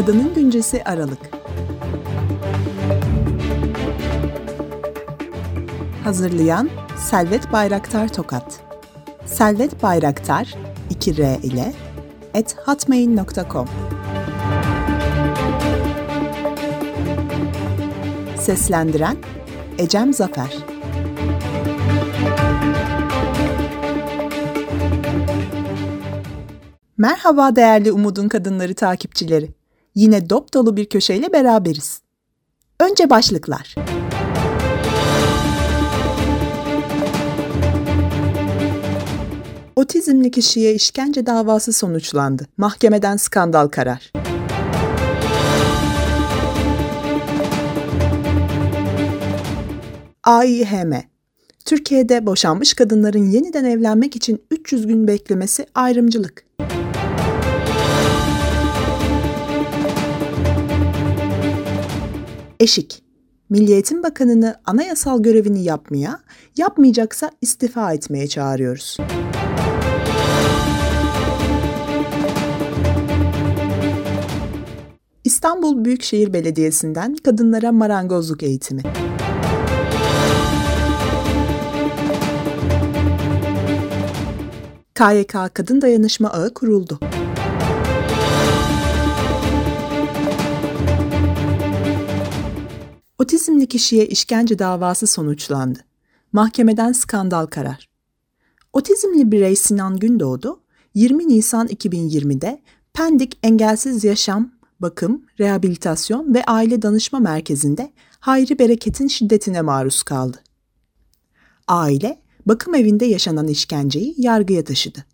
Kadının Güncesi Aralık. Hazırlayan Selvet Bayraktar Tokat. Selvet Bayraktar 2R ile et hotmail.com Seslendiren Ecem Zafer. Merhaba değerli Umudun Kadınları takipçileri. Yine dop dolu bir köşeyle beraberiz. Önce başlıklar. Otizmli kişiye işkence davası sonuçlandı. Mahkemeden skandal karar. AİHM Türkiye'de boşanmış kadınların yeniden evlenmek için 300 gün beklemesi ayrımcılık. Eşik Milli Eğitim Bakanı'nı anayasal görevini yapmaya, yapmayacaksa istifa etmeye çağırıyoruz. İstanbul Büyükşehir Belediyesi'nden kadınlara marangozluk eğitimi. KYK Kadın Dayanışma Ağı kuruldu. Otizmli kişiye işkence davası sonuçlandı. Mahkemeden skandal karar. Otizmli birey Sinan Gündoğdu, 20 Nisan 2020'de Pendik Engelsiz Yaşam, Bakım, Rehabilitasyon ve Aile Danışma Merkezi'nde Hayri Bereket'in şiddetine maruz kaldı. Aile, bakım evinde yaşanan işkenceyi yargıya taşıdı.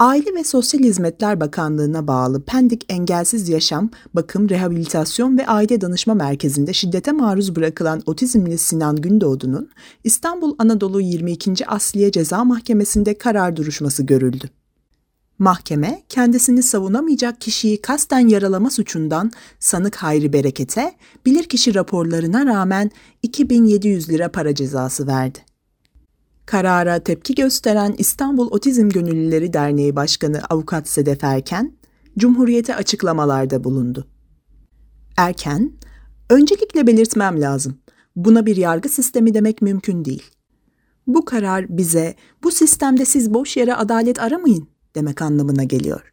Aile ve Sosyal Hizmetler Bakanlığı'na bağlı Pendik Engelsiz Yaşam, Bakım, Rehabilitasyon ve Aile Danışma Merkezi'nde şiddete maruz bırakılan otizmli Sinan Gündoğdu'nun İstanbul Anadolu 22. Asliye Ceza Mahkemesi'nde karar duruşması görüldü. Mahkeme, kendisini savunamayacak kişiyi kasten yaralama suçundan sanık Hayri Bereket'e bilirkişi raporlarına rağmen 2700 lira para cezası verdi. Karara tepki gösteren İstanbul Otizm Gönüllüleri Derneği Başkanı Avukat Sedef Erken, Cumhuriyete açıklamalarda bulundu. Erken, öncelikle belirtmem lazım. Buna bir yargı sistemi demek mümkün değil. Bu karar bize, bu sistemde siz boş yere adalet aramayın demek anlamına geliyor.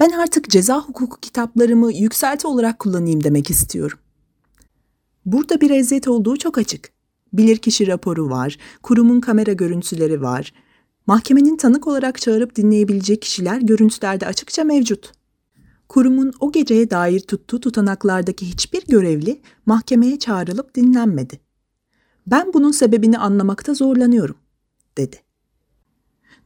Ben artık ceza hukuku kitaplarımı yükselti olarak kullanayım demek istiyorum. Burada bir eziyet olduğu çok açık. Bilirkişi raporu var, kurumun kamera görüntüleri var. Mahkemenin tanık olarak çağırıp dinleyebilecek kişiler görüntülerde açıkça mevcut. Kurumun o geceye dair tuttuğu tutanaklardaki hiçbir görevli mahkemeye çağrılıp dinlenmedi. Ben bunun sebebini anlamakta zorlanıyorum, dedi.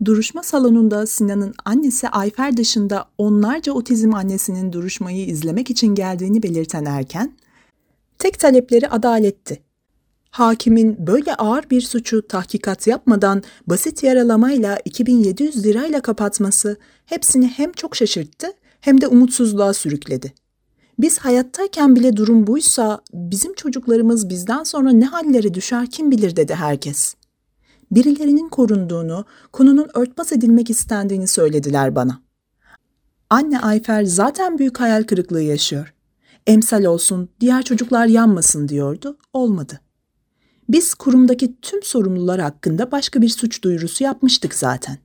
Duruşma salonunda Sinan'ın annesi Ayfer dışında onlarca otizm annesinin duruşmayı izlemek için geldiğini belirten Erken, tek talepleri adaletti hakimin böyle ağır bir suçu tahkikat yapmadan basit yaralamayla 2700 lirayla kapatması hepsini hem çok şaşırttı hem de umutsuzluğa sürükledi. Biz hayattayken bile durum buysa bizim çocuklarımız bizden sonra ne hallere düşer kim bilir dedi herkes. Birilerinin korunduğunu, konunun örtbas edilmek istendiğini söylediler bana. Anne Ayfer zaten büyük hayal kırıklığı yaşıyor. Emsal olsun, diğer çocuklar yanmasın diyordu, olmadı. Biz kurumdaki tüm sorumlular hakkında başka bir suç duyurusu yapmıştık zaten.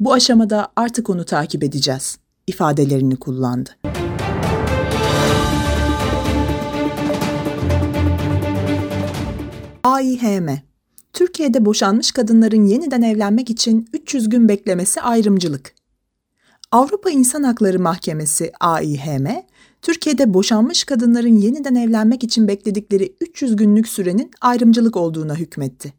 Bu aşamada artık onu takip edeceğiz ifadelerini kullandı. AİHM Türkiye'de boşanmış kadınların yeniden evlenmek için 300 gün beklemesi ayrımcılık. Avrupa İnsan Hakları Mahkemesi AİHM, Türkiye'de boşanmış kadınların yeniden evlenmek için bekledikleri 300 günlük sürenin ayrımcılık olduğuna hükmetti.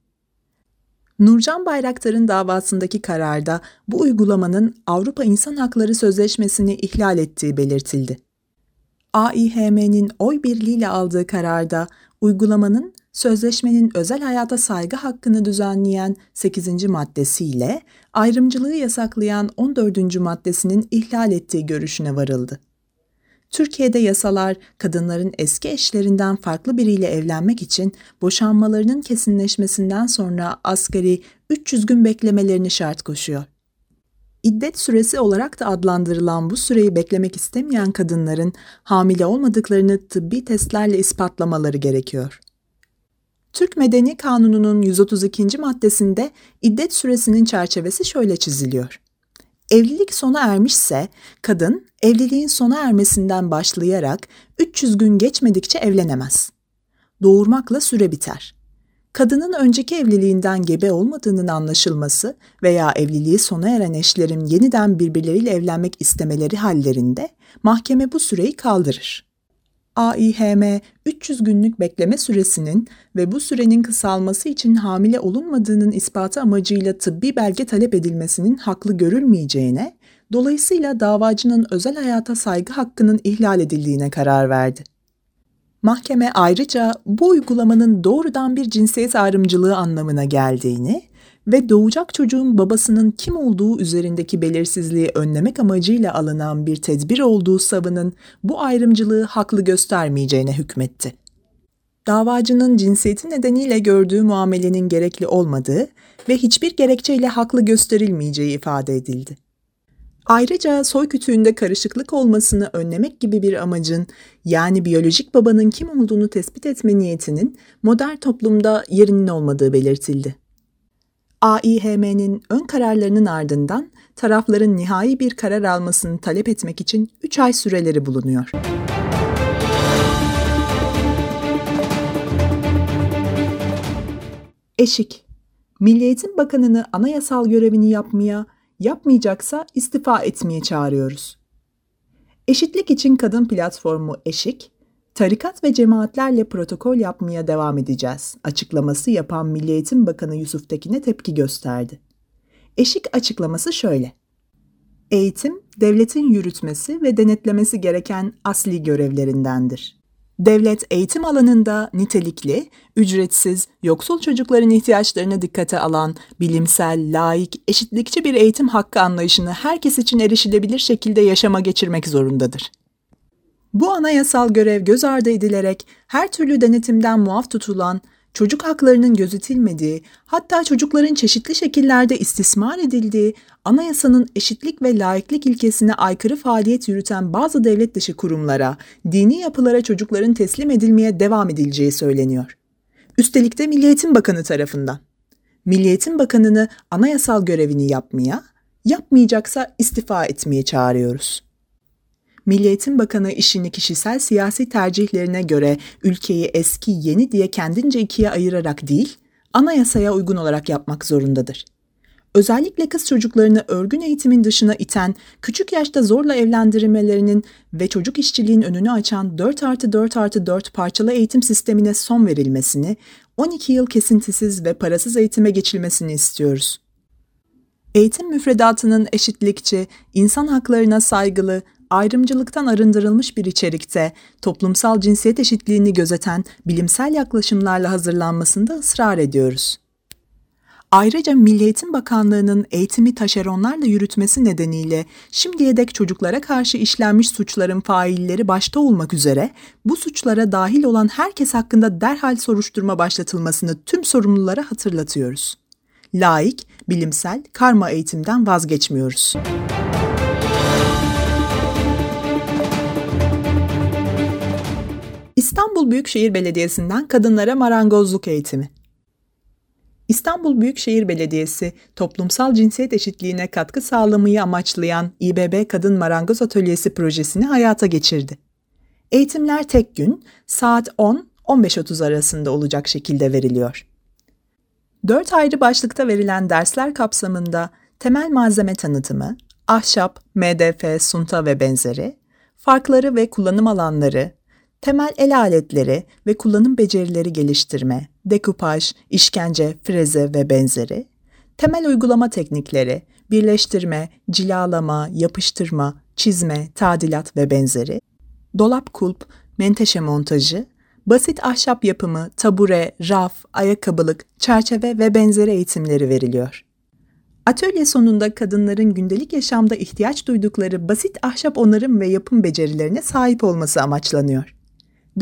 Nurcan Bayraktar'ın davasındaki kararda bu uygulamanın Avrupa İnsan Hakları Sözleşmesi'ni ihlal ettiği belirtildi. AİHM'nin oy birliğiyle aldığı kararda uygulamanın sözleşmenin özel hayata saygı hakkını düzenleyen 8. maddesiyle ayrımcılığı yasaklayan 14. maddesinin ihlal ettiği görüşüne varıldı. Türkiye'de yasalar kadınların eski eşlerinden farklı biriyle evlenmek için boşanmalarının kesinleşmesinden sonra asgari 300 gün beklemelerini şart koşuyor. İddet süresi olarak da adlandırılan bu süreyi beklemek istemeyen kadınların hamile olmadıklarını tıbbi testlerle ispatlamaları gerekiyor. Türk Medeni Kanunu'nun 132. maddesinde iddet süresinin çerçevesi şöyle çiziliyor. Evlilik sona ermişse kadın evliliğin sona ermesinden başlayarak 300 gün geçmedikçe evlenemez. Doğurmakla süre biter. Kadının önceki evliliğinden gebe olmadığının anlaşılması veya evliliği sona eren eşlerin yeniden birbirleriyle evlenmek istemeleri hallerinde mahkeme bu süreyi kaldırır. AİHM 300 günlük bekleme süresinin ve bu sürenin kısalması için hamile olunmadığının ispatı amacıyla tıbbi belge talep edilmesinin haklı görülmeyeceğine, dolayısıyla davacının özel hayata saygı hakkının ihlal edildiğine karar verdi. Mahkeme ayrıca bu uygulamanın doğrudan bir cinsiyet ayrımcılığı anlamına geldiğini ve doğacak çocuğun babasının kim olduğu üzerindeki belirsizliği önlemek amacıyla alınan bir tedbir olduğu savının bu ayrımcılığı haklı göstermeyeceğine hükmetti. Davacının cinsiyeti nedeniyle gördüğü muamelenin gerekli olmadığı ve hiçbir gerekçeyle haklı gösterilmeyeceği ifade edildi. Ayrıca soy kütüğünde karışıklık olmasını önlemek gibi bir amacın yani biyolojik babanın kim olduğunu tespit etme niyetinin modern toplumda yerinin olmadığı belirtildi. AİHM'nin ön kararlarının ardından tarafların nihai bir karar almasını talep etmek için 3 ay süreleri bulunuyor. Eşik Milli Eğitim Bakanı'nı anayasal görevini yapmaya, yapmayacaksa istifa etmeye çağırıyoruz. Eşitlik için Kadın Platformu Eşik, Tarikat ve cemaatlerle protokol yapmaya devam edeceğiz açıklaması yapan Milli Eğitim Bakanı Yusuf Tekin'e tepki gösterdi. Eşik açıklaması şöyle. Eğitim, devletin yürütmesi ve denetlemesi gereken asli görevlerindendir. Devlet eğitim alanında nitelikli, ücretsiz, yoksul çocukların ihtiyaçlarını dikkate alan, bilimsel, laik, eşitlikçi bir eğitim hakkı anlayışını herkes için erişilebilir şekilde yaşama geçirmek zorundadır. Bu anayasal görev göz ardı edilerek her türlü denetimden muaf tutulan, çocuk haklarının gözetilmediği, hatta çocukların çeşitli şekillerde istismar edildiği, anayasanın eşitlik ve laiklik ilkesine aykırı faaliyet yürüten bazı devlet dışı kurumlara, dini yapılara çocukların teslim edilmeye devam edileceği söyleniyor. Üstelik de Milli Eğitim Bakanı tarafından. Milli Eğitim Bakanı'nı anayasal görevini yapmaya, yapmayacaksa istifa etmeye çağırıyoruz. Milli Eğitim Bakanı işini kişisel siyasi tercihlerine göre ülkeyi eski yeni diye kendince ikiye ayırarak değil, anayasaya uygun olarak yapmak zorundadır. Özellikle kız çocuklarını örgün eğitimin dışına iten, küçük yaşta zorla evlendirmelerinin ve çocuk işçiliğin önünü açan 4 artı 4 artı 4 parçalı eğitim sistemine son verilmesini, 12 yıl kesintisiz ve parasız eğitime geçilmesini istiyoruz. Eğitim müfredatının eşitlikçi, insan haklarına saygılı, ayrımcılıktan arındırılmış bir içerikte toplumsal cinsiyet eşitliğini gözeten bilimsel yaklaşımlarla hazırlanmasında ısrar ediyoruz. Ayrıca Milli Eğitim Bakanlığı'nın eğitimi taşeronlarla yürütmesi nedeniyle şimdiye dek çocuklara karşı işlenmiş suçların failleri başta olmak üzere bu suçlara dahil olan herkes hakkında derhal soruşturma başlatılmasını tüm sorumlulara hatırlatıyoruz. Laik, bilimsel, karma eğitimden vazgeçmiyoruz. İstanbul Büyükşehir Belediyesi'nden kadınlara marangozluk eğitimi. İstanbul Büyükşehir Belediyesi toplumsal cinsiyet eşitliğine katkı sağlamayı amaçlayan İBB Kadın Marangoz Atölyesi projesini hayata geçirdi. Eğitimler tek gün saat 10-15.30 arasında olacak şekilde veriliyor. Dört ayrı başlıkta verilen dersler kapsamında temel malzeme tanıtımı, ahşap, MDF, sunta ve benzeri, farkları ve kullanım alanları, temel el aletleri ve kullanım becerileri geliştirme, dekupaj, işkence, freze ve benzeri, temel uygulama teknikleri, birleştirme, cilalama, yapıştırma, çizme, tadilat ve benzeri, dolap kulp, menteşe montajı, basit ahşap yapımı, tabure, raf, ayakkabılık, çerçeve ve benzeri eğitimleri veriliyor. Atölye sonunda kadınların gündelik yaşamda ihtiyaç duydukları basit ahşap onarım ve yapım becerilerine sahip olması amaçlanıyor.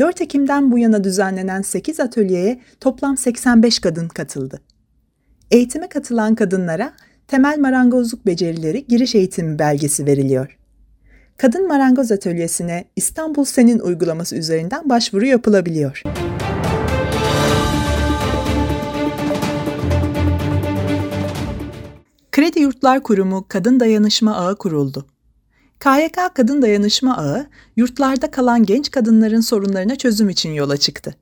4 Ekim'den bu yana düzenlenen 8 atölyeye toplam 85 kadın katıldı. Eğitime katılan kadınlara temel marangozluk becerileri giriş eğitimi belgesi veriliyor. Kadın Marangoz Atölyesi'ne İstanbul Senin uygulaması üzerinden başvuru yapılabiliyor. Kredi Yurtlar Kurumu Kadın Dayanışma Ağı kuruldu. KYK Kadın Dayanışma Ağı, yurtlarda kalan genç kadınların sorunlarına çözüm için yola çıktı.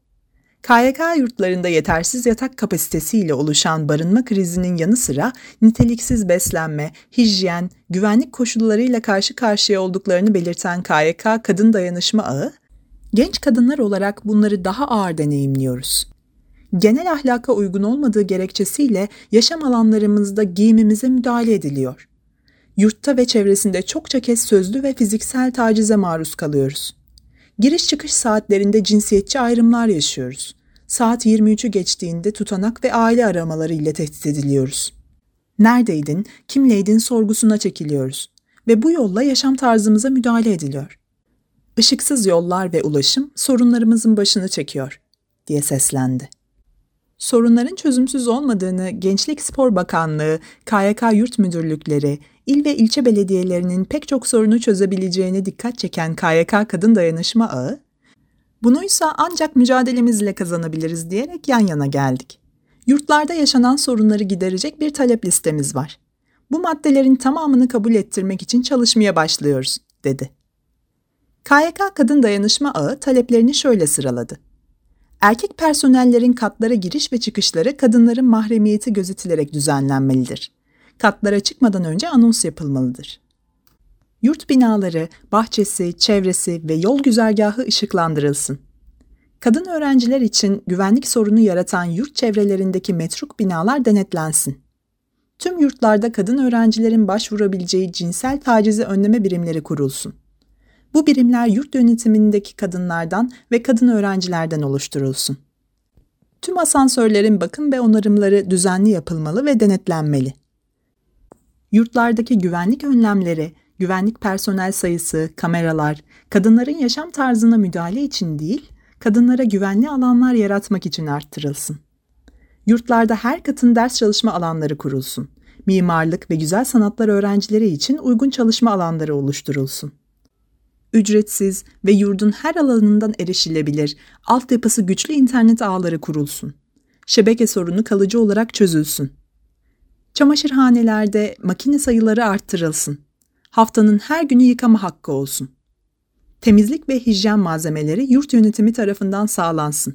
KYK yurtlarında yetersiz yatak kapasitesiyle oluşan barınma krizinin yanı sıra niteliksiz beslenme, hijyen, güvenlik koşullarıyla karşı karşıya olduklarını belirten KYK Kadın Dayanışma Ağı, genç kadınlar olarak bunları daha ağır deneyimliyoruz. Genel ahlaka uygun olmadığı gerekçesiyle yaşam alanlarımızda giyimimize müdahale ediliyor. Yurtta ve çevresinde çokça kez sözlü ve fiziksel tacize maruz kalıyoruz. Giriş çıkış saatlerinde cinsiyetçi ayrımlar yaşıyoruz. Saat 23'ü geçtiğinde tutanak ve aile aramaları ile tehdit ediliyoruz. Neredeydin, kimleydin sorgusuna çekiliyoruz ve bu yolla yaşam tarzımıza müdahale ediliyor. Işıksız yollar ve ulaşım sorunlarımızın başını çekiyor, diye seslendi. Sorunların çözümsüz olmadığını Gençlik Spor Bakanlığı, KYK yurt müdürlükleri, il ve ilçe belediyelerinin pek çok sorunu çözebileceğine dikkat çeken KYK Kadın Dayanışma Ağı, bunuysa ancak mücadelemizle kazanabiliriz diyerek yan yana geldik. Yurtlarda yaşanan sorunları giderecek bir talep listemiz var. Bu maddelerin tamamını kabul ettirmek için çalışmaya başlıyoruz, dedi. KYK Kadın Dayanışma Ağı taleplerini şöyle sıraladı. Erkek personellerin katlara giriş ve çıkışları kadınların mahremiyeti gözetilerek düzenlenmelidir. Katlara çıkmadan önce anons yapılmalıdır. Yurt binaları, bahçesi, çevresi ve yol güzergahı ışıklandırılsın. Kadın öğrenciler için güvenlik sorunu yaratan yurt çevrelerindeki metruk binalar denetlensin. Tüm yurtlarda kadın öğrencilerin başvurabileceği cinsel tacizi önleme birimleri kurulsun. Bu birimler yurt yönetimindeki kadınlardan ve kadın öğrencilerden oluşturulsun. Tüm asansörlerin bakım ve onarımları düzenli yapılmalı ve denetlenmeli. Yurtlardaki güvenlik önlemleri, güvenlik personel sayısı, kameralar, kadınların yaşam tarzına müdahale için değil, kadınlara güvenli alanlar yaratmak için arttırılsın. Yurtlarda her katın ders çalışma alanları kurulsun. Mimarlık ve güzel sanatlar öğrencileri için uygun çalışma alanları oluşturulsun ücretsiz ve yurdun her alanından erişilebilir, altyapısı güçlü internet ağları kurulsun. Şebeke sorunu kalıcı olarak çözülsün. Çamaşırhanelerde makine sayıları arttırılsın. Haftanın her günü yıkama hakkı olsun. Temizlik ve hijyen malzemeleri yurt yönetimi tarafından sağlansın.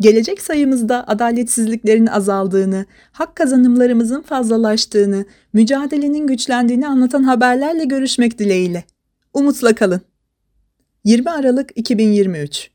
Gelecek sayımızda adaletsizliklerin azaldığını, hak kazanımlarımızın fazlalaştığını, mücadelenin güçlendiğini anlatan haberlerle görüşmek dileğiyle. Umutla kalın. 20 Aralık 2023